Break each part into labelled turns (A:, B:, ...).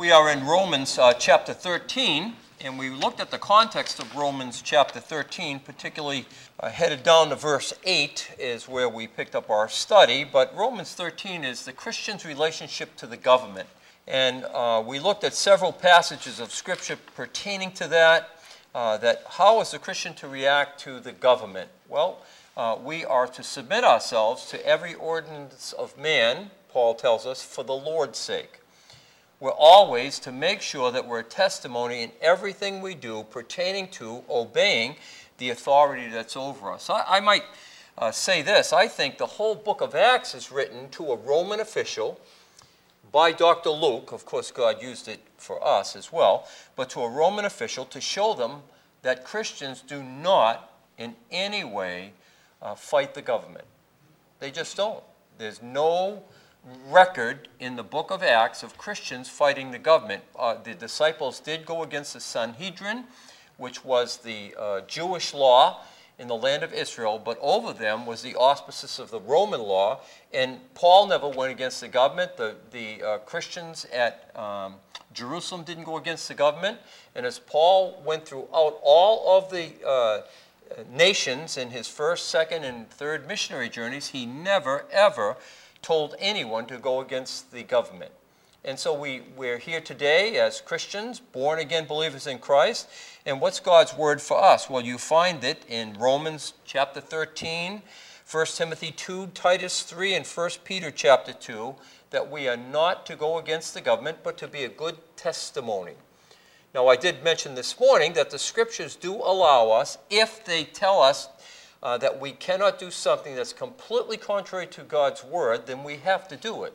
A: We are in Romans uh, chapter 13, and we looked at the context of Romans chapter 13, particularly uh, headed down to verse 8 is where we picked up our study. But Romans 13 is the Christian's relationship to the government. And uh, we looked at several passages of Scripture pertaining to that. Uh, that how is the Christian to react to the government? Well, uh, we are to submit ourselves to every ordinance of man, Paul tells us, for the Lord's sake. We're always to make sure that we're a testimony in everything we do pertaining to obeying the authority that's over us. I, I might uh, say this I think the whole book of Acts is written to a Roman official by Dr. Luke. Of course, God used it for us as well, but to a Roman official to show them that Christians do not in any way uh, fight the government. They just don't. There's no record in the book of Acts of Christians fighting the government. Uh, the disciples did go against the Sanhedrin, which was the uh, Jewish law in the land of Israel, but over them was the auspices of the Roman law. And Paul never went against the government. The, the uh, Christians at um, Jerusalem didn't go against the government. And as Paul went throughout all of the uh, nations in his first, second, and third missionary journeys, he never, ever told anyone to go against the government. And so we, we're here today as Christians, born again believers in Christ. And what's God's word for us? Well, you find it in Romans chapter 13, 1 Timothy 2, Titus 3, and 1 Peter chapter 2, that we are not to go against the government, but to be a good testimony. Now, I did mention this morning that the scriptures do allow us, if they tell us uh, that we cannot do something that's completely contrary to God's word, then we have to do it.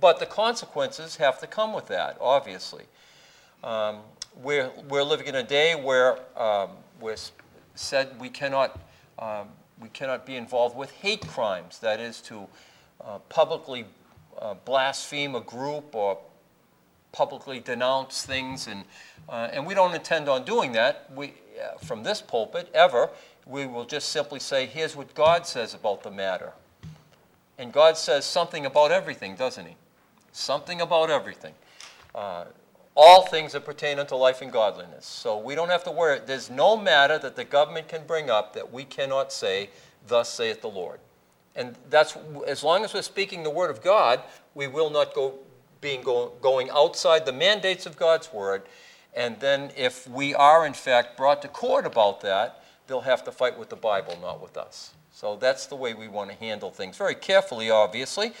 A: But the consequences have to come with that, obviously. Um, we're, we're living in a day where um, we're said we cannot, um, we cannot be involved with hate crimes, that is, to uh, publicly uh, blaspheme a group or publicly denounce things, and, uh, and we don't intend on doing that we, uh, from this pulpit ever. We will just simply say, here's what God says about the matter. And God says something about everything, doesn't He? Something about everything. Uh, all things that pertain unto life and godliness. So we don't have to worry. There's no matter that the government can bring up that we cannot say, Thus saith the Lord. And that's as long as we're speaking the word of God, we will not go being go, going outside the mandates of God's word. And then if we are in fact brought to court about that, they'll have to fight with the Bible, not with us. So that's the way we want to handle things. Very carefully, obviously,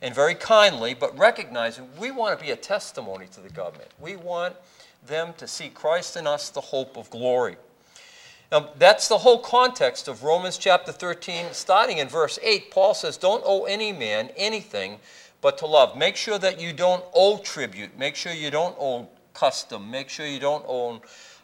A: and very kindly, but recognizing we want to be a testimony to the government. We want them to see Christ in us, the hope of glory. Now, that's the whole context of Romans chapter 13. Starting in verse 8, Paul says, Don't owe any man anything but to love. Make sure that you don't owe tribute. Make sure you don't owe custom. Make sure you don't owe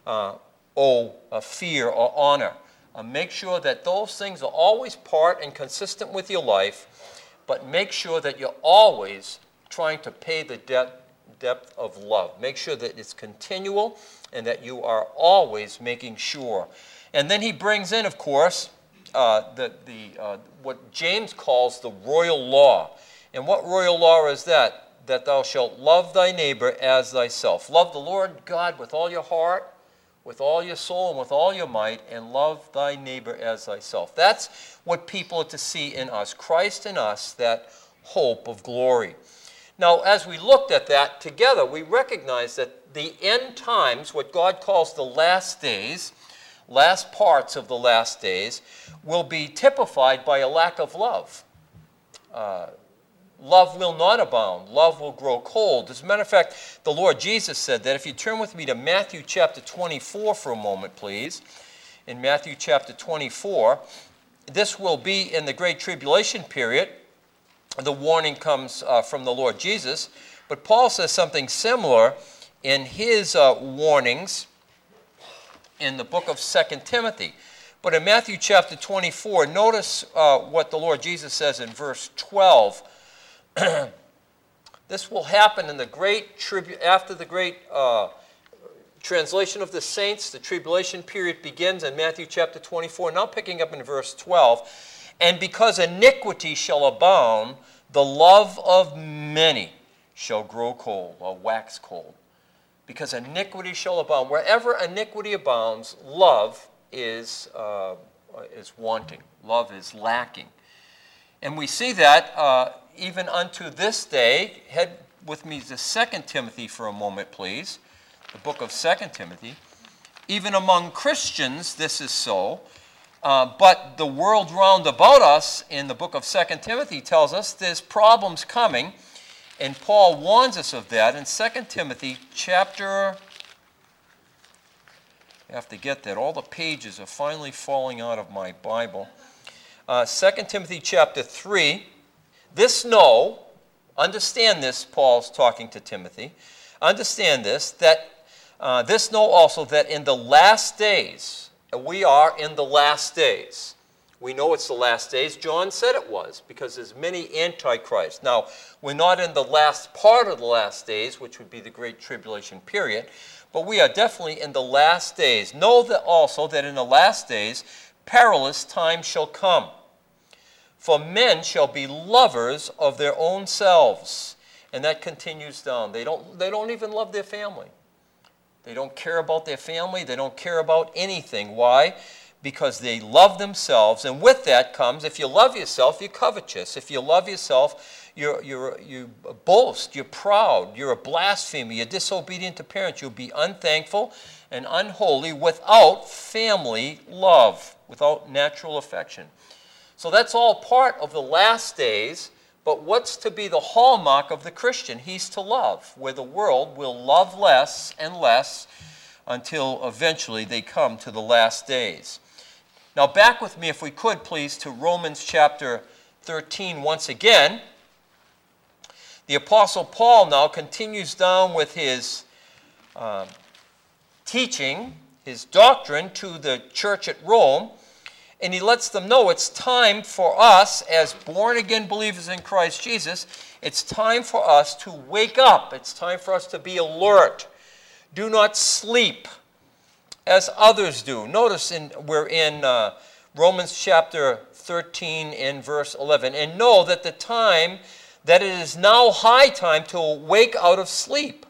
A: uh, uh, fear or honor. Uh, make sure that those things are always part and consistent with your life, but make sure that you're always trying to pay the debt depth of love. Make sure that it's continual and that you are always making sure. And then he brings in, of course, uh, the, the, uh, what James calls the royal law. And what royal law is that? That thou shalt love thy neighbor as thyself. Love the Lord God with all your heart, with all your soul, and with all your might, and love thy neighbor as thyself. That's what people are to see in us Christ in us, that hope of glory. Now, as we looked at that together, we recognize that the end times, what God calls the last days, last parts of the last days, will be typified by a lack of love. Uh, love will not abound. Love will grow cold. As a matter of fact, the Lord Jesus said that. If you turn with me to Matthew chapter 24 for a moment, please. In Matthew chapter 24, this will be in the Great Tribulation period. The warning comes uh, from the Lord Jesus. But Paul says something similar in his uh, warnings in the book of Second Timothy. But in Matthew chapter 24, notice uh, what the Lord Jesus says in verse 12 this will happen in the great tribu- after the great uh, translation of the saints. The tribulation period begins in Matthew chapter 24. Now picking up in verse 12, and because iniquity shall abound, the love of many shall grow cold or wax cold. Because iniquity shall abound. Wherever iniquity abounds, love is, uh, is wanting, love is lacking. And we see that uh, even unto this day. Head with me to 2 Timothy for a moment, please. The book of 2 Timothy. Even among Christians, this is so. Uh, but the world round about us in the book of 2 Timothy tells us there's problems coming, and Paul warns us of that in 2 Timothy chapter. I have to get that. All the pages are finally falling out of my Bible. Uh, 2 Timothy chapter 3. This know, understand this, Paul's talking to Timothy. Understand this, that uh, this know also that in the last days, we are in the last days. We know it's the last days. John said it was because there's many antichrists. Now, we're not in the last part of the last days, which would be the great tribulation period, but we are definitely in the last days. Know that also that in the last days perilous times shall come. For men shall be lovers of their own selves. And that continues down. They don't, they don't even love their family. They don't care about their family. They don't care about anything. Why? Because they love themselves. And with that comes, if you love yourself, you're covetous. If you love yourself, you're, you're, you boast, you're proud, you're a blasphemer, you're disobedient to parents, you'll be unthankful and unholy without family love, without natural affection. So that's all part of the last days but what's to be the hallmark of the Christian? He's to love, where the world will love less and less until eventually they come to the last days. Now, back with me, if we could, please, to Romans chapter 13 once again. The Apostle Paul now continues down with his uh, teaching, his doctrine to the church at Rome and he lets them know it's time for us, as born again believers in Christ Jesus, it's time for us to wake up. It's time for us to be alert. Do not sleep as others do. Notice in, we're in uh, Romans chapter 13 in verse 11. And know that the time, that it is now high time to wake out of sleep.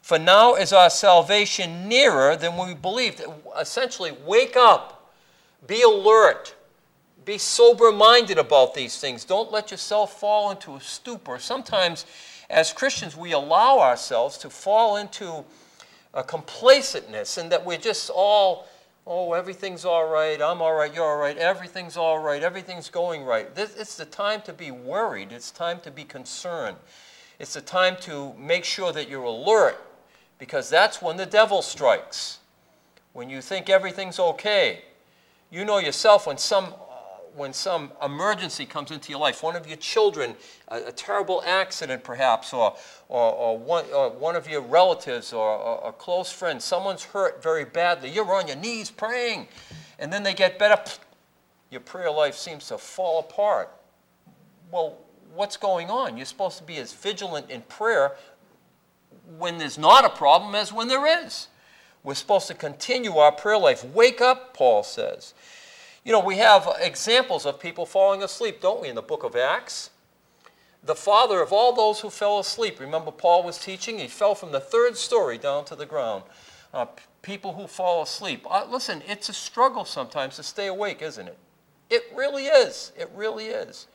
A: For now is our salvation nearer than we believed. Essentially, wake up be alert. Be sober minded about these things. Don't let yourself fall into a stupor. Sometimes, as Christians, we allow ourselves to fall into a complacentness and that we're just all, oh, everything's all right, I'm all right, you're all right, everything's all right, everything's going right. This, it's the time to be worried, it's time to be concerned. It's the time to make sure that you're alert because that's when the devil strikes. When you think everything's okay, you know yourself when some, uh, when some emergency comes into your life, one of your children, a, a terrible accident perhaps, or, or, or, one, or one of your relatives or, or a close friend, someone's hurt very badly, you're on your knees praying, and then they get better, your prayer life seems to fall apart. Well, what's going on? You're supposed to be as vigilant in prayer when there's not a problem as when there is. We're supposed to continue our prayer life. Wake up, Paul says. You know, we have examples of people falling asleep, don't we, in the book of Acts? The father of all those who fell asleep. Remember, Paul was teaching? He fell from the third story down to the ground. Uh, people who fall asleep. Uh, listen, it's a struggle sometimes to stay awake, isn't it? It really is. It really is.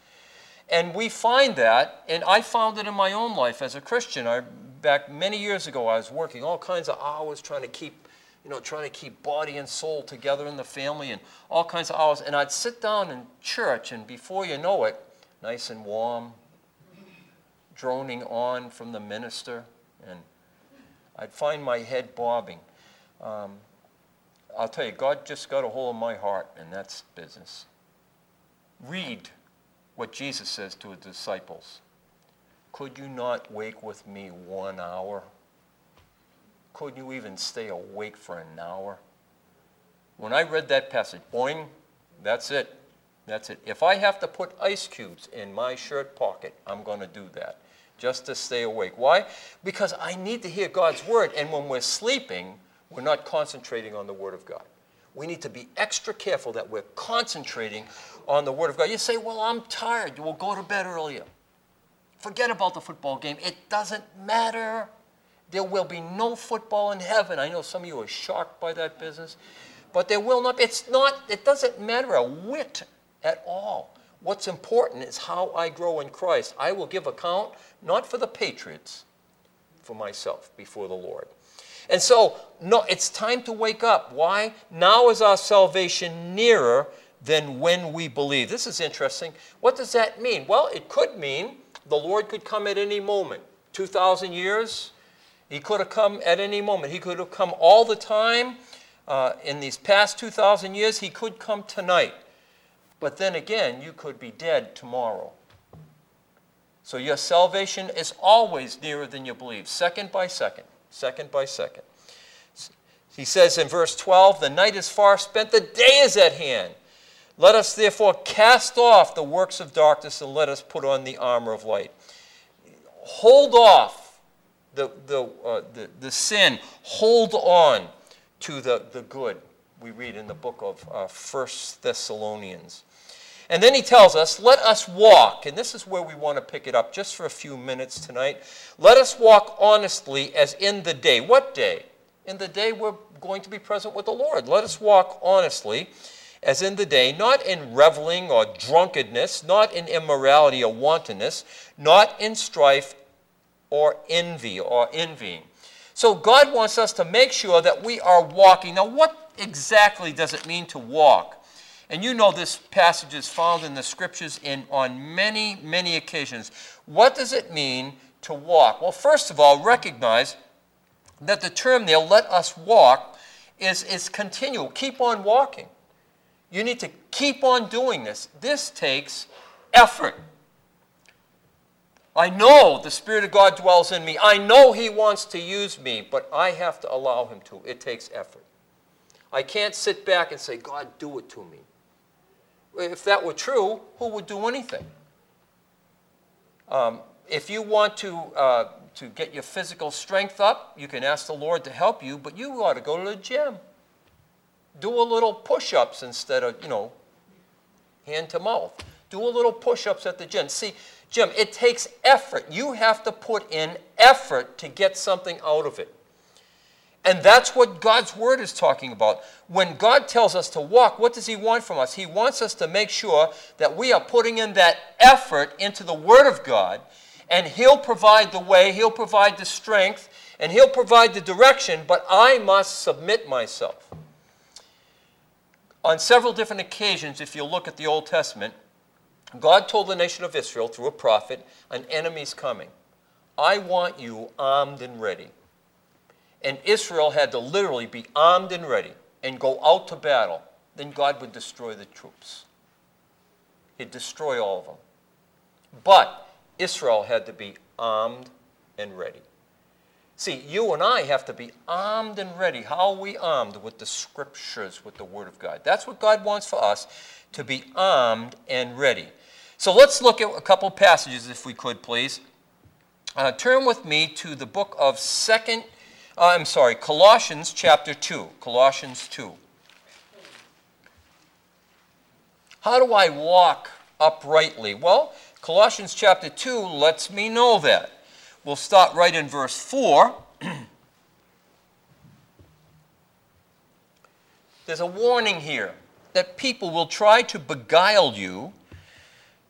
A: And we find that, and I found it in my own life as a Christian. I, back many years ago, I was working all kinds of hours trying to keep you know, trying to keep body and soul together in the family and all kinds of hours. And I'd sit down in church, and before you know it, nice and warm, droning on from the minister, and I'd find my head bobbing. Um, I'll tell you, God just got a hold of my heart, and that's business. Read what Jesus says to his disciples. Could you not wake with me one hour? Couldn't you even stay awake for an hour? When I read that passage, boing, that's it. That's it. If I have to put ice cubes in my shirt pocket, I'm going to do that just to stay awake. Why? Because I need to hear God's word. And when we're sleeping, we're not concentrating on the word of God. We need to be extra careful that we're concentrating on the word of God. You say, Well, I'm tired. We'll go to bed earlier. Forget about the football game. It doesn't matter. There will be no football in heaven. I know some of you are shocked by that business, but there will not. It's not, it doesn't matter a whit at all. What's important is how I grow in Christ. I will give account not for the Patriots, for myself before the Lord. And so, no, it's time to wake up. Why? Now is our salvation nearer than when we believe. This is interesting. What does that mean? Well, it could mean the Lord could come at any moment. 2,000 years, He could have come at any moment. He could have come all the time. Uh, in these past 2,000 years, He could come tonight. But then again, you could be dead tomorrow. So your salvation is always nearer than you believe, second by second, second by second. He says in verse 12, The night is far spent, the day is at hand. Let us therefore cast off the works of darkness and let us put on the armor of light. Hold off the, the, uh, the, the sin, hold on to the, the good, we read in the book of uh, 1 Thessalonians. And then he tells us, let us walk, and this is where we want to pick it up just for a few minutes tonight. Let us walk honestly as in the day. What day? In the day we're going to be present with the Lord. Let us walk honestly as in the day, not in reveling or drunkenness, not in immorality or wantonness, not in strife or envy or envying. So God wants us to make sure that we are walking. Now, what exactly does it mean to walk? And you know this passage is found in the scriptures in, on many, many occasions. What does it mean to walk? Well, first of all, recognize that the term there, let us walk, is, is continual. Keep on walking. You need to keep on doing this. This takes effort. I know the Spirit of God dwells in me. I know He wants to use me, but I have to allow Him to. It takes effort. I can't sit back and say, God, do it to me. If that were true, who would do anything? Um, if you want to, uh, to get your physical strength up, you can ask the Lord to help you, but you ought to go to the gym. Do a little push ups instead of, you know, hand to mouth. Do a little push ups at the gym. See, Jim, it takes effort. You have to put in effort to get something out of it. And that's what God's word is talking about. When God tells us to walk, what does He want from us? He wants us to make sure that we are putting in that effort into the word of God, and He'll provide the way, He'll provide the strength, and He'll provide the direction, but I must submit myself. On several different occasions, if you look at the Old Testament, God told the nation of Israel through a prophet, an enemy's coming. I want you armed and ready. And Israel had to literally be armed and ready and go out to battle. Then God would destroy the troops. He'd destroy all of them. But Israel had to be armed and ready. See, you and I have to be armed and ready. How are we armed? With the scriptures, with the Word of God. That's what God wants for us, to be armed and ready. So let's look at a couple passages, if we could, please. Uh, turn with me to the book of Second uh, I'm sorry, Colossians chapter 2. Colossians 2. How do I walk uprightly? Well, Colossians chapter 2 lets me know that. We'll start right in verse 4. There's a warning here that people will try to beguile you.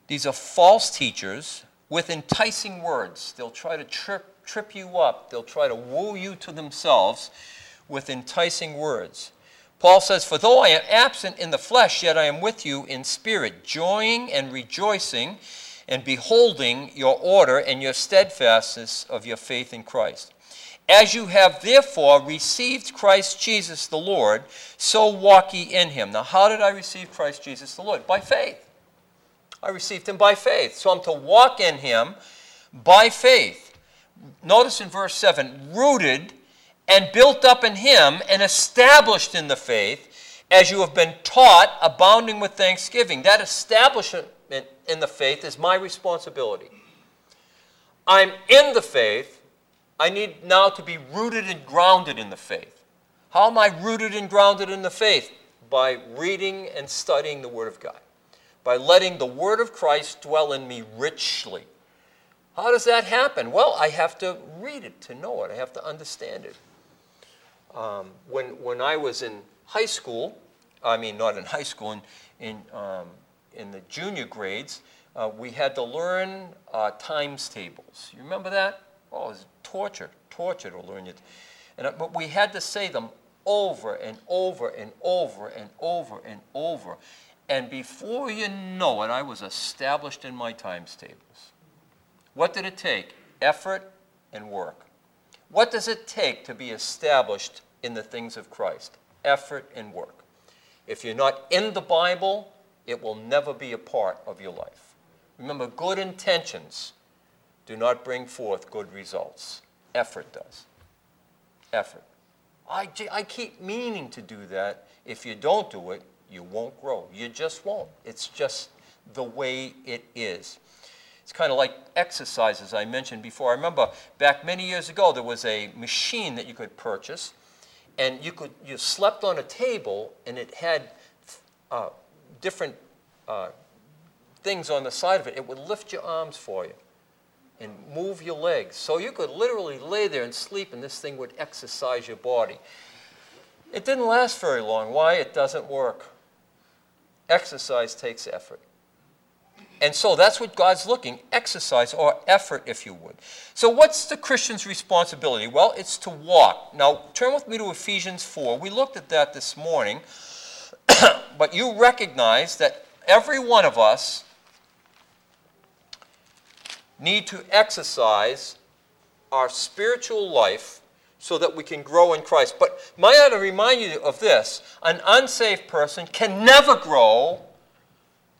A: These are false teachers with enticing words. They'll try to trip trip you up, they'll try to woo you to themselves with enticing words. Paul says, For though I am absent in the flesh, yet I am with you in spirit, joying and rejoicing and beholding your order and your steadfastness of your faith in Christ. As you have therefore received Christ Jesus the Lord, so walk ye in him. Now, how did I receive Christ Jesus the Lord? By faith. I received him by faith. So I'm to walk in him by faith notice in verse 7 rooted and built up in him and established in the faith as you have been taught, abounding with thanksgiving. That establishment in the faith is my responsibility. I'm in the faith. I need now to be rooted and grounded in the faith. How am I rooted and grounded in the faith? By reading and studying the Word of God, by letting the Word of Christ dwell in me richly How does that happen? Well, I have to read it to know it. I have to understand it. Um, when, when I was in high school, I mean, not in high school, in, in, um, in the junior grades, uh, we had to learn uh, times tables. You remember that? Oh, it was torture, torture to learn it. And, uh, but we had to say them over and over and over and over and over. And before you know it, I was established in my times tables. What did it take? Effort and work. What does it take to be established in the things of Christ? Effort and work. If you're not in the Bible, it will never be a part of your life. Remember, good intentions do not bring forth good results. Effort does. Effort. I, I keep meaning to do that. If you don't do it, you won't grow. You just won't. It's just the way it is. It's kind of like exercises I mentioned before. I remember back many years ago, there was a machine that you could purchase, and you could you slept on a table, and it had uh, different uh, things on the side of it. It would lift your arms for you and move your legs. So you could literally lay there and sleep, and this thing would exercise your body. It didn't last very long. Why? It doesn't work. Exercise takes effort. And so that's what God's looking exercise or effort, if you would. So, what's the Christian's responsibility? Well, it's to walk. Now, turn with me to Ephesians 4. We looked at that this morning, but you recognize that every one of us need to exercise our spiritual life so that we can grow in Christ. But might I remind you of this an unsaved person can never grow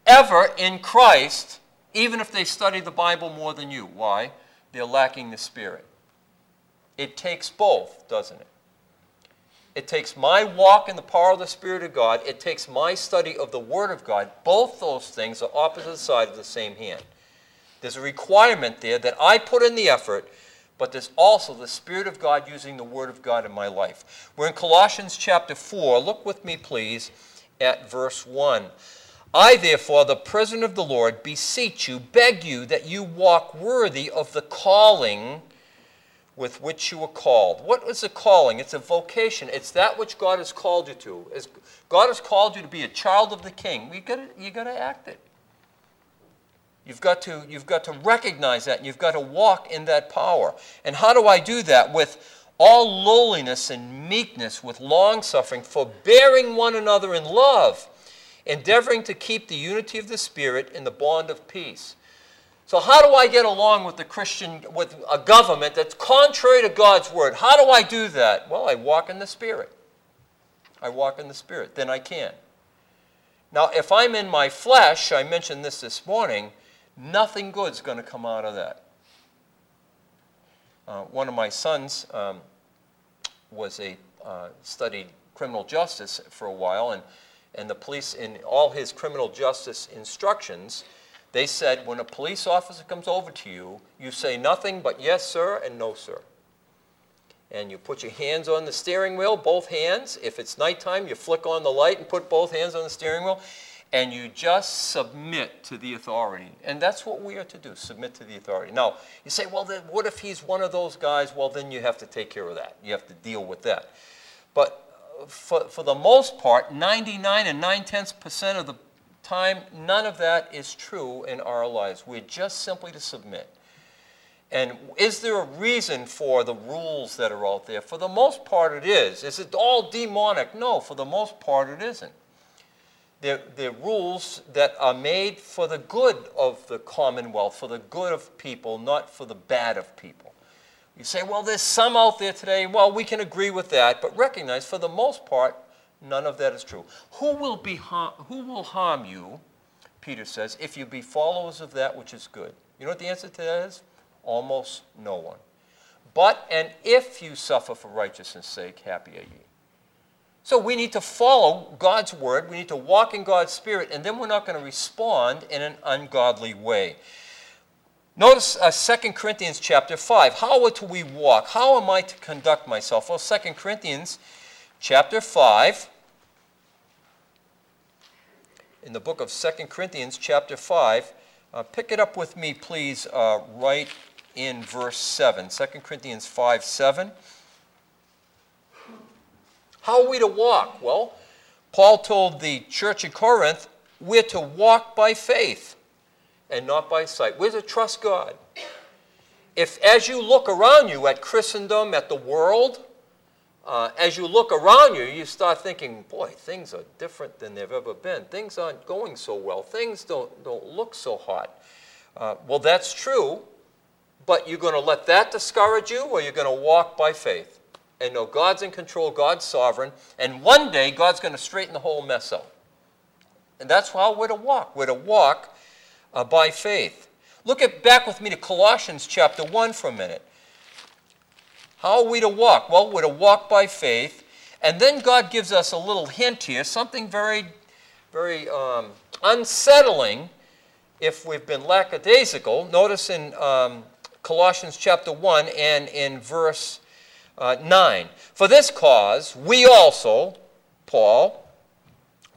A: ever in Christ, even if they study the Bible more than you. Why? They're lacking the Spirit. It takes both, doesn't it? It takes my walk in the power of the Spirit of God. It takes my study of the Word of God. Both those things are opposite sides of the same hand. There's a requirement there that I put in the effort, but there's also the Spirit of God using the Word of God in my life. We're in Colossians chapter 4. Look with me, please, at verse 1. I, therefore, the prisoner of the Lord, beseech you, beg you that you walk worthy of the calling with which you were called. What is a calling? It's a vocation. It's that which God has called you to. As God has called you to be a child of the King. You got you got to act it. You've got to you've got to recognize that. And you've got to walk in that power. And how do I do that? With all lowliness and meekness, with long suffering, forbearing one another in love endeavoring to keep the unity of the Spirit in the bond of peace. So, how do I get along with the Christian, with a government that's contrary to God's word? How do I do that? Well, I walk in the Spirit. I walk in the Spirit. Then I can. Now, if I'm in my flesh, I mentioned this this morning, nothing good's going to come out of that. Uh, one of my sons um, was a uh, studied criminal justice for a while, and and the police, in all his criminal justice instructions, they said when a police officer comes over to you, you say nothing but yes, sir, and no, sir. And you put your hands on the steering wheel, both hands. If it's nighttime, you flick on the light and put both hands on the steering wheel. And you just submit to the authority. And that's what we are to do submit to the authority. Now, you say, well, then what if he's one of those guys? Well, then you have to take care of that. You have to deal with that. But uh, for, for the most part, 99 and 9 tenths percent of the time, none of that is true in our lives. We're just simply to submit. And is there a reason for the rules that are out there? For the most part, it is. Is it all demonic? No, for the most part, it isn't. They're, they're rules that are made for the good of the commonwealth, for the good of people, not for the bad of people. You say, well, there's some out there today. Well, we can agree with that, but recognize for the most part, none of that is true. Who will, be har- who will harm you, Peter says, if you be followers of that which is good? You know what the answer to that is? Almost no one. But, and if you suffer for righteousness' sake, happy are ye. So we need to follow God's word, we need to walk in God's spirit, and then we're not going to respond in an ungodly way. Notice uh, 2 Corinthians chapter 5. How are to we walk? How am I to conduct myself? Well, 2 Corinthians chapter 5. In the book of 2 Corinthians chapter 5, Uh, pick it up with me, please, uh, right in verse 7, 2 Corinthians 5 7. How are we to walk? Well, Paul told the church in Corinth, we're to walk by faith and not by sight. We're to trust God. If, as you look around you at Christendom, at the world, uh, as you look around you, you start thinking, boy, things are different than they've ever been. Things aren't going so well. Things don't, don't look so hot. Uh, well, that's true, but you're going to let that discourage you, or you're going to walk by faith and know God's in control, God's sovereign, and one day God's going to straighten the whole mess out. And that's how we're to walk. We're to walk uh, by faith. Look at back with me to Colossians chapter 1 for a minute. How are we to walk? Well, we're to walk by faith. And then God gives us a little hint here, something very, very um, unsettling if we've been lackadaisical. Notice in um, Colossians chapter 1 and in verse uh, 9. For this cause, we also, Paul,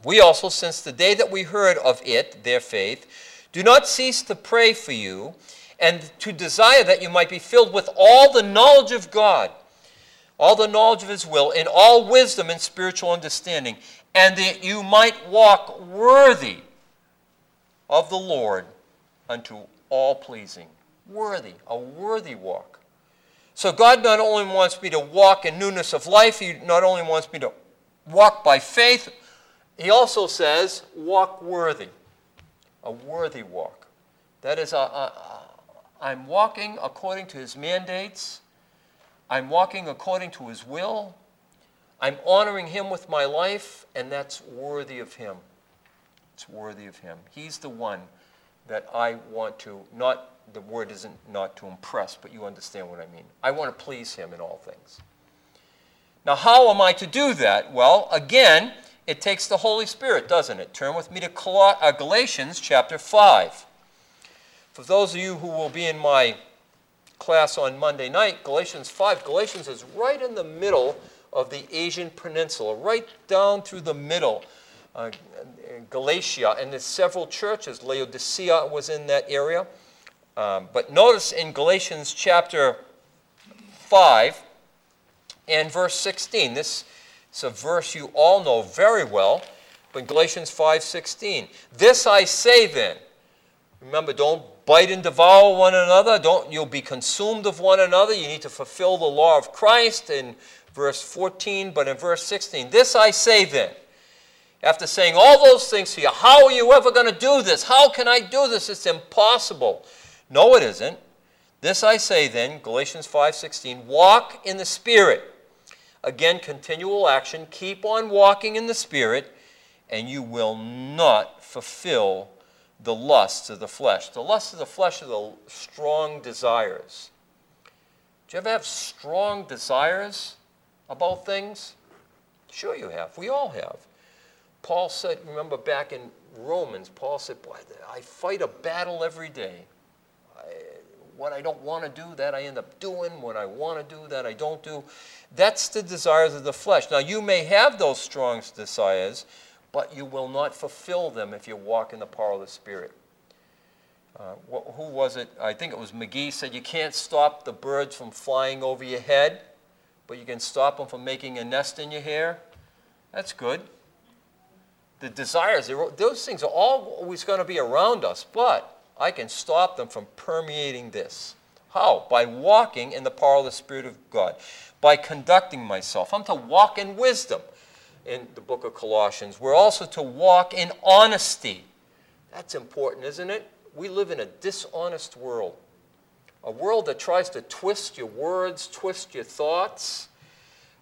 A: we also, since the day that we heard of it, their faith, do not cease to pray for you and to desire that you might be filled with all the knowledge of God, all the knowledge of His will, in all wisdom and spiritual understanding, and that you might walk worthy of the Lord unto all pleasing. Worthy, a worthy walk. So God not only wants me to walk in newness of life, He not only wants me to walk by faith, He also says, walk worthy. A worthy walk. That is a, a I'm walking according to his mandates. I'm walking according to his will. I'm honoring him with my life, and that's worthy of him. It's worthy of him. He's the one that I want to, not, the word isn't not to impress, but you understand what I mean. I want to please him in all things. Now, how am I to do that? Well, again, it takes the Holy Spirit, doesn't it? Turn with me to uh, Galatians chapter 5. For those of you who will be in my class on Monday night, Galatians 5, Galatians is right in the middle of the Asian peninsula, right down through the middle. Uh, Galatia, and there's several churches. Laodicea was in that area. Um, but notice in Galatians chapter 5 and verse 16, this is a verse you all know very well, but Galatians 5:16. This I say then. Remember, don't bite and devour one another. Don't you'll be consumed of one another. You need to fulfill the law of Christ in verse 14, but in verse 16, this I say then. After saying all those things to you, how are you ever going to do this? How can I do this? It's impossible. No, it isn't. This I say then, Galatians 5:16, walk in the spirit. Again, continual action. Keep on walking in the spirit, and you will not fulfill the lusts of the flesh. The lusts of the flesh are the strong desires. Do you ever have strong desires about things? Sure, you have. We all have. Paul said, remember back in Romans, Paul said, Boy, I fight a battle every day. I, what I don't want to do, that I end up doing. What I want to do, that I don't do. That's the desires of the flesh. Now, you may have those strong desires, but you will not fulfill them if you walk in the power of the Spirit. Uh, wh- who was it? I think it was McGee said you can't stop the birds from flying over your head, but you can stop them from making a nest in your hair. That's good. The desires, those things are always going to be around us, but I can stop them from permeating this. How? By walking in the power of the Spirit of God, by conducting myself. I'm to walk in wisdom in the book of Colossians. We're also to walk in honesty. That's important, isn't it? We live in a dishonest world, a world that tries to twist your words, twist your thoughts.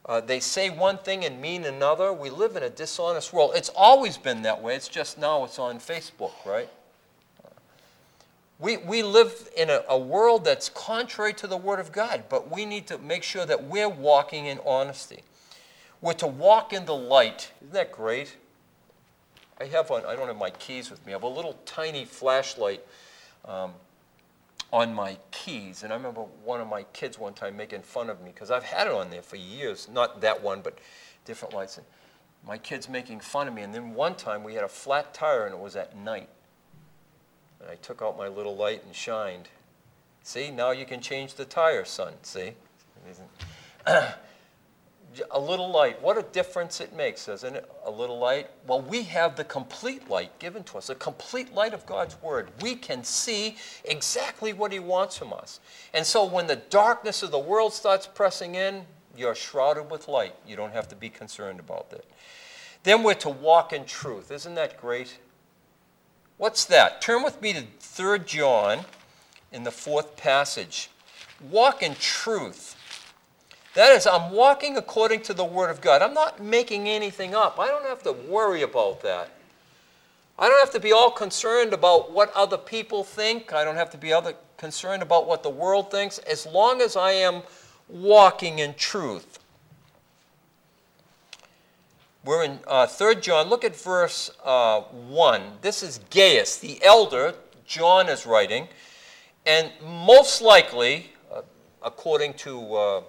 A: Uh, they say one thing and mean another. We live in a dishonest world. It's always been that way. It's just now it's on Facebook, right? We, we live in a, a world that's contrary to the Word of God, but we need to make sure that we're walking in honesty. We're to walk in the light. Isn't that great? I have one, I don't have my keys with me. I have a little tiny flashlight um, on my keys. And I remember one of my kids one time making fun of me because I've had it on there for years. Not that one, but different lights. And my kids making fun of me. And then one time we had a flat tire and it was at night. And I took out my little light and shined. See, now you can change the tire, son. See? a little light, what a difference it makes, doesn't it? A little light. Well, we have the complete light given to us, the complete light of God's Word. We can see exactly what He wants from us. And so when the darkness of the world starts pressing in, you're shrouded with light. You don't have to be concerned about that. Then we're to walk in truth. Isn't that great? What's that? Turn with me to 3 John in the fourth passage. Walk in truth. That is, I'm walking according to the Word of God. I'm not making anything up. I don't have to worry about that. I don't have to be all concerned about what other people think. I don't have to be other concerned about what the world thinks, as long as I am walking in truth. We're in uh, 3 John. Look at verse uh, 1. This is Gaius, the elder, John is writing. And most likely, uh, according to uh,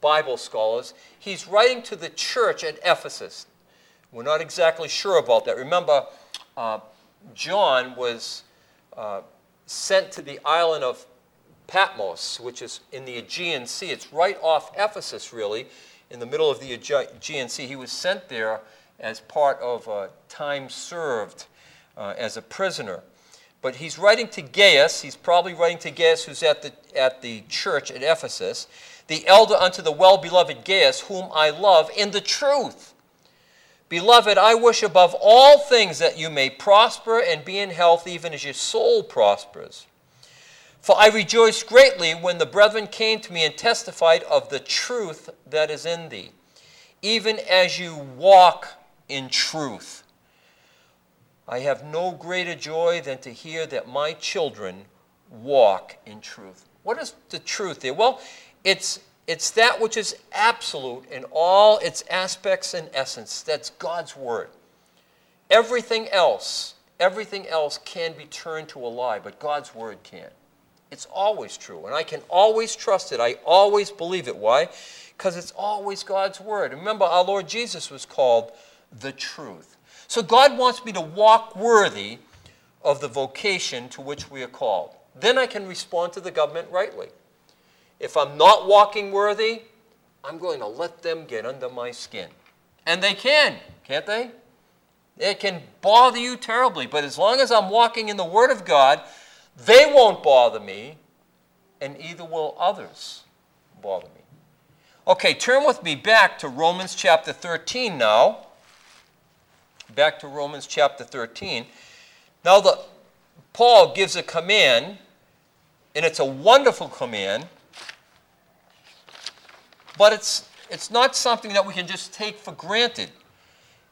A: Bible scholars, he's writing to the church at Ephesus. We're not exactly sure about that. Remember, uh, John was uh, sent to the island of Patmos, which is in the Aegean Sea. It's right off Ephesus, really, in the middle of the Aegean Sea. He was sent there as part of a time served uh, as a prisoner. But he's writing to Gaius. He's probably writing to Gaius, who's at the, at the church at Ephesus the elder unto the well beloved Gaius, whom I love in the truth. Beloved, I wish above all things that you may prosper and be in health, even as your soul prospers. For I rejoiced greatly when the brethren came to me and testified of the truth that is in thee, even as you walk in truth. I have no greater joy than to hear that my children walk in truth. What is the truth there? Well, it's, it's that which is absolute in all its aspects and essence. That's God's word. Everything else, everything else can be turned to a lie, but God's word can't. It's always true, and I can always trust it. I always believe it. Why? Because it's always God's word. Remember, our Lord Jesus was called the truth. So God wants me to walk worthy of the vocation to which we are called. Then I can respond to the government rightly. If I'm not walking worthy, I'm going to let them get under my skin. And they can, can't they? It can bother you terribly, but as long as I'm walking in the Word of God, they won't bother me, and either will others bother me. Okay, turn with me back to Romans chapter 13 now. Back to Romans chapter 13. Now, the, Paul gives a command, and it's a wonderful command but it's, it's not something that we can just take for granted.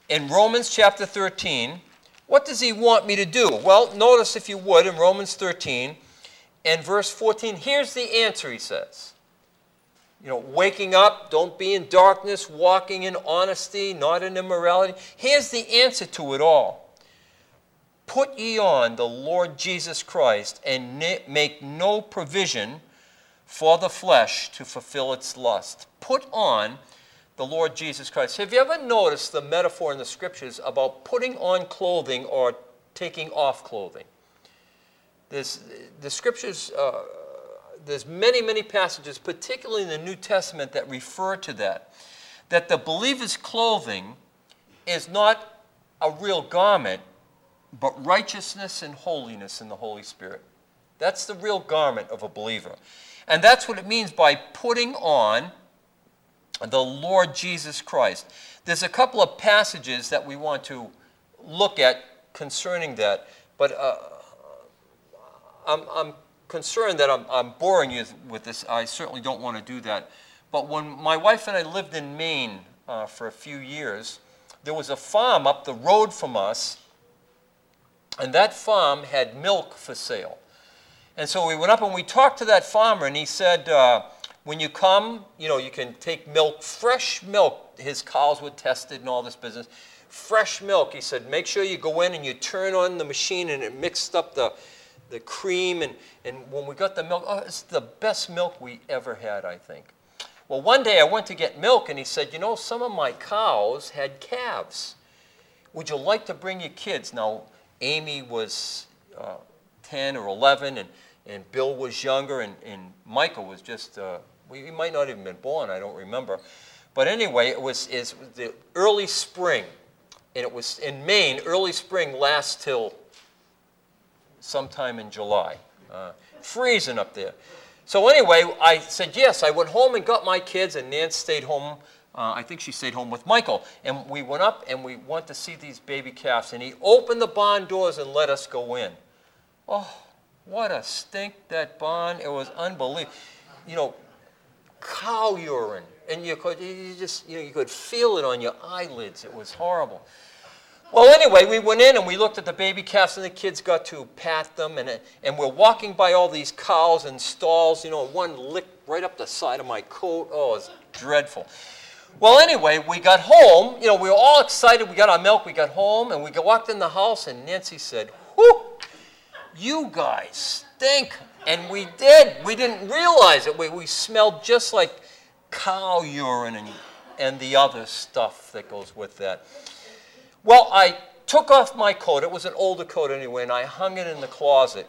A: In Romans chapter 13, what does he want me to do? Well, notice if you would in Romans 13 and verse 14, here's the answer, he says. You know, waking up, don't be in darkness, walking in honesty, not in immorality. Here's the answer to it all. Put ye on the Lord Jesus Christ and make no provision for the flesh to fulfill its lust. Put on the Lord Jesus Christ. Have you ever noticed the metaphor in the scriptures about putting on clothing or taking off clothing? There's, the scriptures, uh, there's many, many passages, particularly in the New Testament, that refer to that. That the believer's clothing is not a real garment, but righteousness and holiness in the Holy Spirit. That's the real garment of a believer. And that's what it means by putting on the Lord Jesus Christ. There's a couple of passages that we want to look at concerning that, but uh, I'm, I'm, concerned that I'm, I'm, boring you with this. I certainly don't want to do that. But when my wife and I lived in Maine uh, for a few years, there was a farm up the road from us, and that farm had milk for sale. And so we went up and we talked to that farmer, and he said, uh, when you come, you know, you can take milk, fresh milk. His cows were tested and all this business. Fresh milk. He said, make sure you go in and you turn on the machine, and it mixed up the, the cream. And, and when we got the milk, oh, it's the best milk we ever had, I think. Well, one day I went to get milk, and he said, you know, some of my cows had calves. Would you like to bring your kids? Now, Amy was uh, 10 or 11, and, and Bill was younger, and, and Michael was just, uh, he might not even been born, I don't remember. But anyway, it was, it was the early spring, and it was in Maine, early spring lasts till sometime in July. Uh, freezing up there. So anyway, I said yes. I went home and got my kids, and Nance stayed home. Uh, I think she stayed home with Michael. And we went up and we went to see these baby calves. And he opened the barn doors and let us go in. Oh, what a stink that barn! It was unbelievable. You know, cow urine, and you could you just you, know, you could feel it on your eyelids. It was horrible. Well, anyway, we went in and we looked at the baby calves, and the kids got to pat them. And, and we're walking by all these cows and stalls. You know, one licked right up the side of my coat. Oh, it was dreadful. Well, anyway, we got home. You know, we were all excited. We got our milk. We got home, and we walked in the house, and Nancy said, Whoo, you guys stink. And we did. We didn't realize it. We, we smelled just like cow urine and, and the other stuff that goes with that. Well, I took off my coat. It was an older coat anyway, and I hung it in the closet.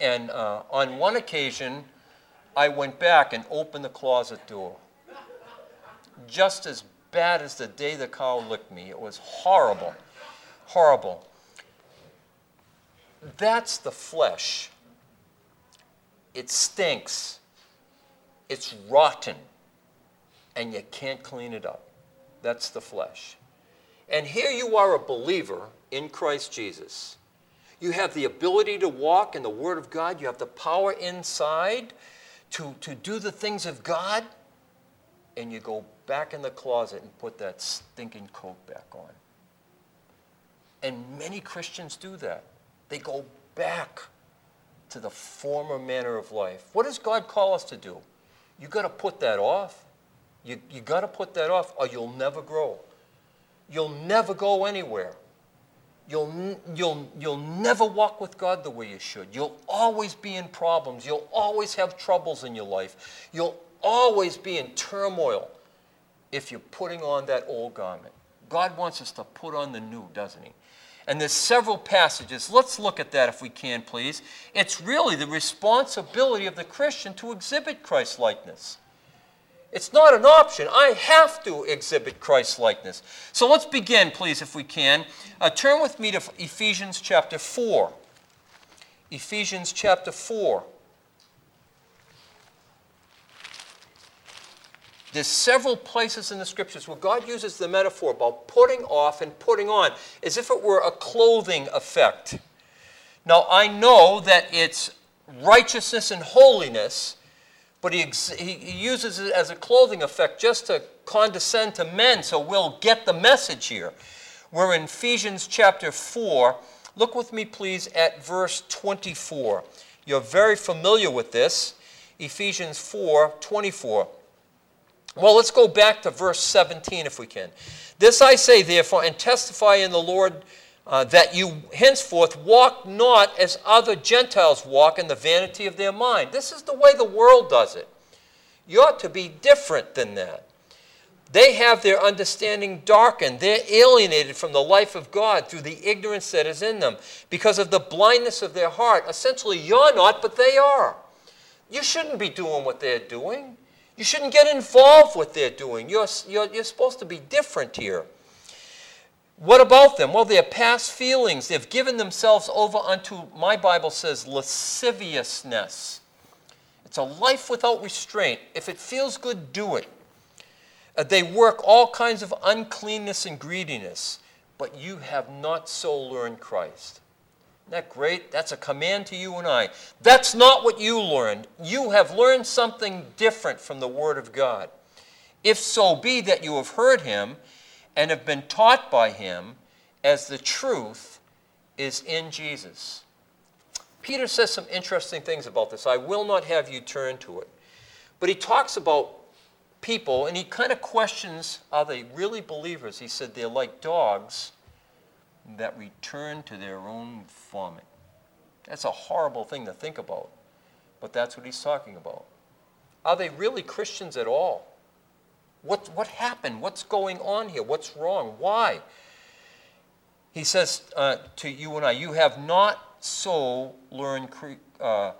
A: And uh, on one occasion, I went back and opened the closet door. Just as bad as the day the cow licked me. It was horrible. Horrible. That's the flesh. It stinks. It's rotten. And you can't clean it up. That's the flesh. And here you are a believer in Christ Jesus. You have the ability to walk in the Word of God, you have the power inside to, to do the things of God, and you go back in the closet and put that stinking coat back on. And many Christians do that. They go back to the former manner of life. What does God call us to do? You got to put that off. You, you got to put that off, or you'll never grow you'll never go anywhere. You'll, you'll, you'll never walk with God the way you should. You'll always be in problems. You'll always have troubles in your life. You'll always be in turmoil if you're putting on that old garment. God wants us to put on the new, doesn't He? And there's several passages. Let's look at that if we can, please. It's really the responsibility of the Christian to exhibit Christ likeness. It's not an option. I have to exhibit Christ likeness. So let's begin, please, if we can. Uh, turn with me to Ephesians chapter 4. Ephesians chapter 4. There's several places in the scriptures where God uses the metaphor about putting off and putting on as if it were a clothing effect. Now, I know that it's righteousness and holiness but he, he uses it as a clothing effect just to condescend to men, so we'll get the message here. We're in Ephesians chapter 4. Look with me, please, at verse 24. You're very familiar with this. Ephesians 4 24. Well, let's go back to verse 17 if we can. This I say, therefore, and testify in the Lord uh, that you henceforth walk not as other Gentiles walk in the vanity of their mind. This is the way the world does it. You ought to be different than that. They have their understanding darkened. They're alienated from the life of God through the ignorance that is in them because of the blindness of their heart. Essentially, you're not, but they are. You shouldn't be doing what they're doing. You shouldn't get involved with what they're doing. You're, you're, you're supposed to be different here. What about them? Well, have past feelings. They've given themselves over unto, my Bible says, lasciviousness. It's a life without restraint. If it feels good, do it. Uh, they work all kinds of uncleanness and greediness, but you have not so learned Christ. That great? That's a command to you and I. That's not what you learned. You have learned something different from the Word of God. If so be that you have heard Him, and have been taught by him as the truth is in Jesus. Peter says some interesting things about this. I will not have you turn to it. But he talks about people and he kind of questions are they really believers? He said they're like dogs that return to their own vomit. That's a horrible thing to think about, but that's what he's talking about. Are they really Christians at all? What, what happened? What's going on here? What's wrong? Why? he says uh, to you and I, You have not so learned uh, uh,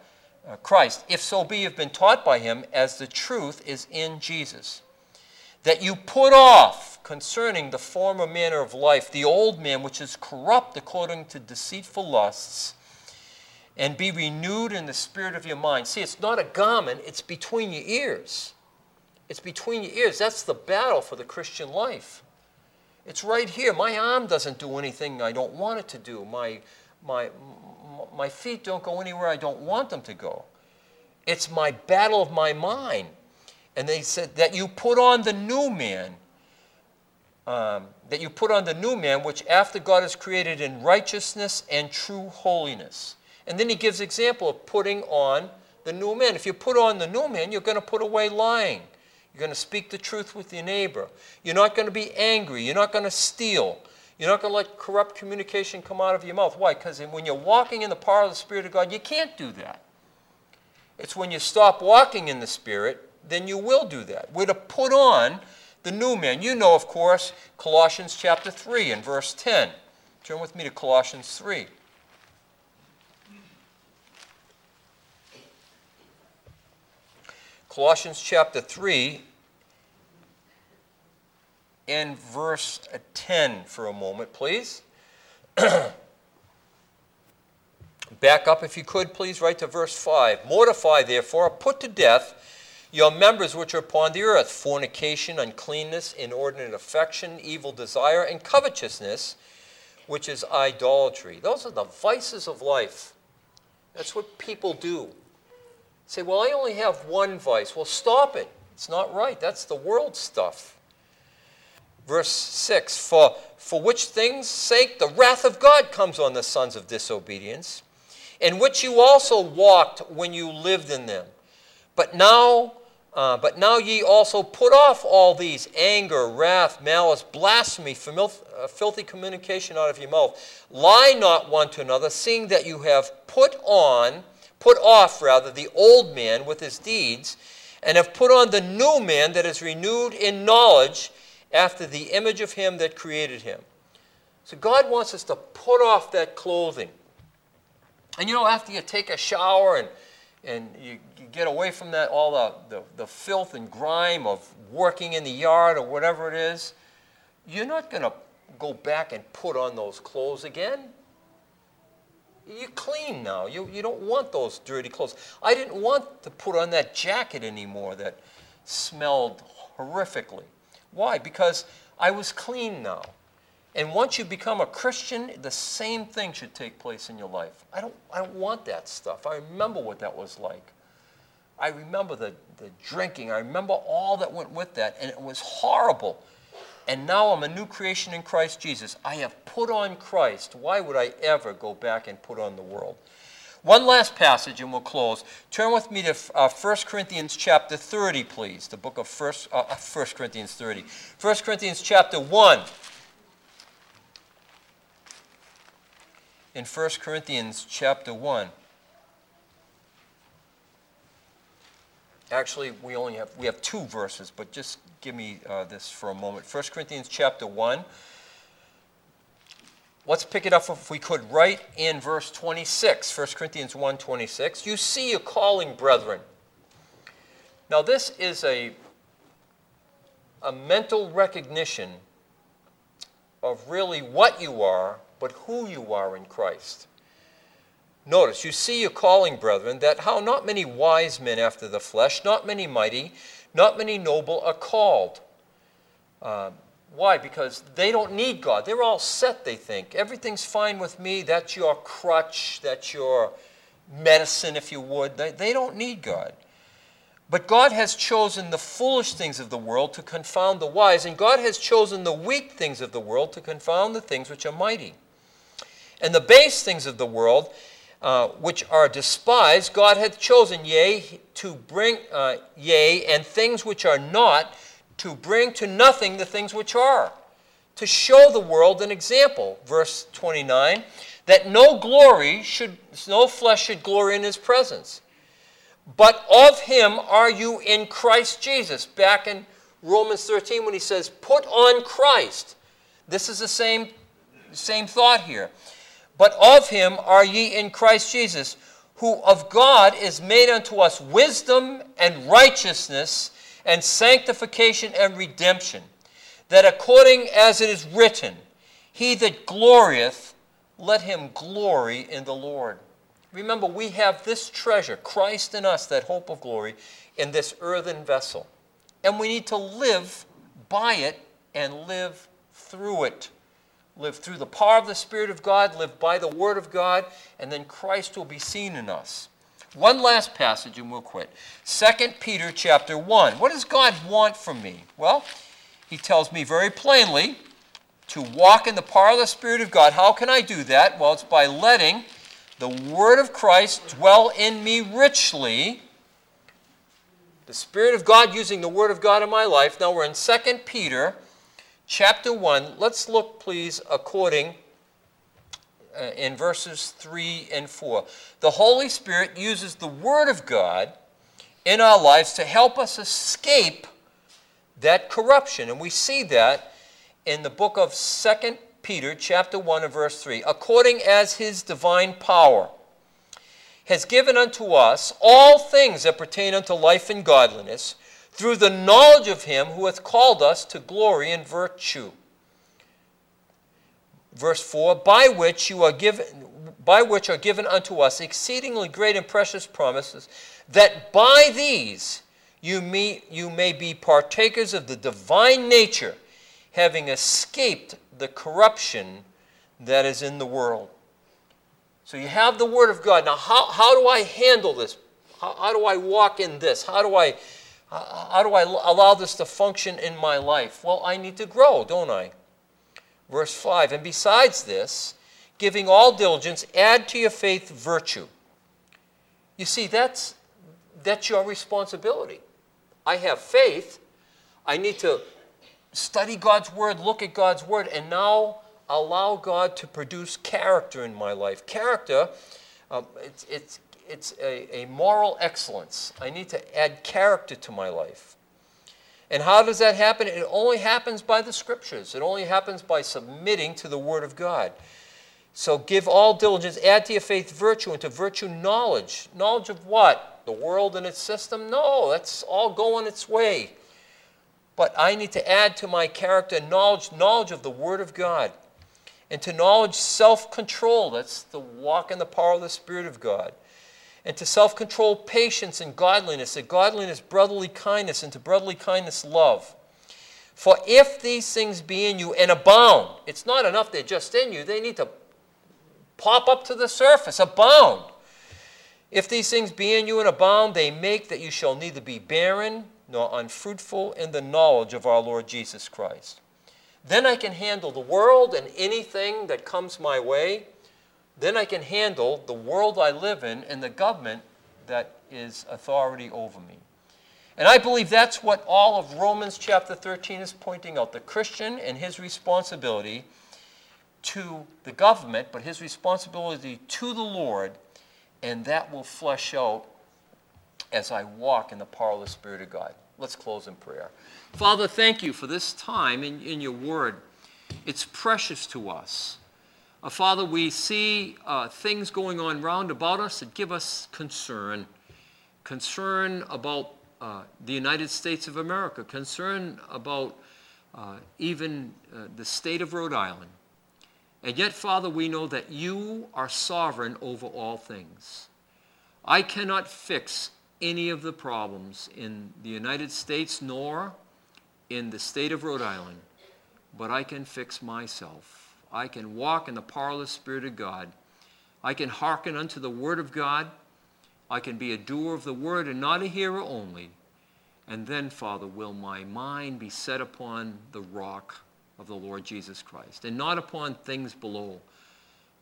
A: Christ, if so be you've been taught by him, as the truth is in Jesus. That you put off concerning the former manner of life, the old man which is corrupt according to deceitful lusts, and be renewed in the spirit of your mind. See, it's not a garment, it's between your ears. It's between your ears. That's the battle for the Christian life. It's right here. My arm doesn't do anything I don't want it to do. My, my, my feet don't go anywhere I don't want them to go. It's my battle of my mind. And they said that you put on the new man, um, that you put on the new man, which after God is created in righteousness and true holiness. And then he gives example of putting on the new man. If you put on the new man, you're going to put away lying. You're going to speak the truth with your neighbor. You're not going to be angry. You're not going to steal. You're not going to let corrupt communication come out of your mouth. Why? Because when you're walking in the power of the Spirit of God, you can't do that. It's when you stop walking in the Spirit, then you will do that. We're to put on the new man. You know, of course, Colossians chapter 3 and verse 10. Turn with me to Colossians 3. Colossians chapter 3 and verse 10 for a moment, please. Back up if you could, please, right to verse 5. Mortify, therefore, put to death your members which are upon the earth fornication, uncleanness, inordinate affection, evil desire, and covetousness, which is idolatry. Those are the vices of life. That's what people do. Say, well, I only have one vice. Well, stop it. It's not right. That's the world stuff. Verse 6 For, for which things' sake the wrath of God comes on the sons of disobedience, in which you also walked when you lived in them. But now, uh, but now ye also put off all these anger, wrath, malice, blasphemy, uh, filthy communication out of your mouth. Lie not one to another, seeing that you have put on put off rather the old man with his deeds, and have put on the new man that is renewed in knowledge after the image of him that created him. So God wants us to put off that clothing. And you know, after you take a shower and, and you, you get away from that, all the, the, the filth and grime of working in the yard or whatever it is, you're not going to go back and put on those clothes again. You're clean now. You, you don't want those dirty clothes. I didn't want to put on that jacket anymore that smelled horrifically. Why? Because I was clean now. And once you become a Christian, the same thing should take place in your life. I don't, I don't want that stuff. I remember what that was like. I remember the, the drinking. I remember all that went with that, and it was horrible and now I'm a new creation in Christ Jesus. I have put on Christ. Why would I ever go back and put on the world? One last passage and we'll close. Turn with me to uh, 1 Corinthians chapter 30, please. The book of 1, uh, 1 Corinthians 30. 1 Corinthians chapter 1. In 1 Corinthians chapter 1. Actually, we only have we have two verses, but just give me uh, this for a moment. 1 Corinthians chapter 1. Let's pick it up if we could right in verse 26, 1 Corinthians 1 26. You see a calling, brethren. Now, this is a, a mental recognition of really what you are, but who you are in Christ. Notice, you see your calling, brethren, that how not many wise men after the flesh, not many mighty, not many noble are called. Uh, why? Because they don't need God. They're all set, they think. Everything's fine with me. That's your crutch. That's your medicine, if you would. They, they don't need God. But God has chosen the foolish things of the world to confound the wise, and God has chosen the weak things of the world to confound the things which are mighty. And the base things of the world uh, which are despised, God hath chosen, yea, to bring, uh, yea, and things which are not, to bring to nothing the things which are, to show the world an example. Verse 29 that no glory should, no flesh should glory in his presence. But of him are you in Christ Jesus. Back in Romans 13 when he says, put on Christ. This is the same same thought here. But of him are ye in Christ Jesus, who of God is made unto us wisdom and righteousness and sanctification and redemption, that according as it is written, He that glorieth, let him glory in the Lord. Remember, we have this treasure, Christ in us, that hope of glory, in this earthen vessel. And we need to live by it and live through it. Live through the power of the Spirit of God, live by the Word of God, and then Christ will be seen in us. One last passage and we'll quit. 2 Peter chapter 1. What does God want from me? Well, he tells me very plainly to walk in the power of the Spirit of God. How can I do that? Well, it's by letting the Word of Christ dwell in me richly. The Spirit of God using the Word of God in my life. Now we're in 2 Peter chapter 1. Let's look, please, according uh, in verses 3 and 4. The Holy Spirit uses the Word of God in our lives to help us escape that corruption. And we see that in the book of 2 Peter, chapter 1 and verse 3. According as his divine power has given unto us all things that pertain unto life and godliness, through the knowledge of him who hath called us to glory and virtue. Verse 4 by which you are given by which are given unto us exceedingly great and precious promises that by these you may, you may be partakers of the divine nature having escaped the corruption that is in the world. So you have the word of god. Now how, how do i handle this? How, how do i walk in this? How do i how do i allow this to function in my life well i need to grow don't i Verse 5 And besides this, giving all diligence, add to your faith virtue. You see, that's, that's your responsibility. I have faith. I need to study God's Word, look at God's Word, and now allow God to produce character in my life. Character, um, it's, it's, it's a, a moral excellence. I need to add character to my life. And how does that happen? It only happens by the scriptures. It only happens by submitting to the word of God. So give all diligence, add to your faith virtue, and to virtue knowledge. Knowledge of what? The world and its system? No, that's all going its way. But I need to add to my character knowledge, knowledge of the Word of God. And to knowledge self control. That's the walk in the power of the Spirit of God and to self control, patience, and godliness, to godliness, brotherly kindness, and to brotherly kindness, love. For if these things be in you and abound, it's not enough they're just in you, they need to pop up to the surface, abound. If these things be in you and abound, they make that you shall neither be barren nor unfruitful in the knowledge of our Lord Jesus Christ. Then I can handle the world and anything that comes my way then I can handle the world I live in and the government that is authority over me. And I believe that's what all of Romans chapter 13 is pointing out the Christian and his responsibility to the government, but his responsibility to the Lord, and that will flesh out as I walk in the power of the Spirit of God. Let's close in prayer. Father, thank you for this time in, in your word. It's precious to us. Uh, Father, we see uh, things going on round about us that give us concern. Concern about uh, the United States of America, concern about uh, even uh, the state of Rhode Island. And yet, Father, we know that you are sovereign over all things. I cannot fix any of the problems in the United States nor in the state of Rhode Island, but I can fix myself. I can walk in the power of the Spirit of God. I can hearken unto the Word of God. I can be a doer of the Word and not a hearer only. And then, Father, will my mind be set upon the rock of the Lord Jesus Christ and not upon things below.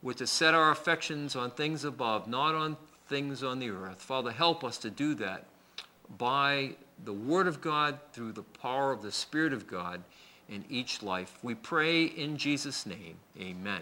A: We're to set our affections on things above, not on things on the earth. Father, help us to do that by the Word of God through the power of the Spirit of God in each life. We pray in Jesus' name. Amen.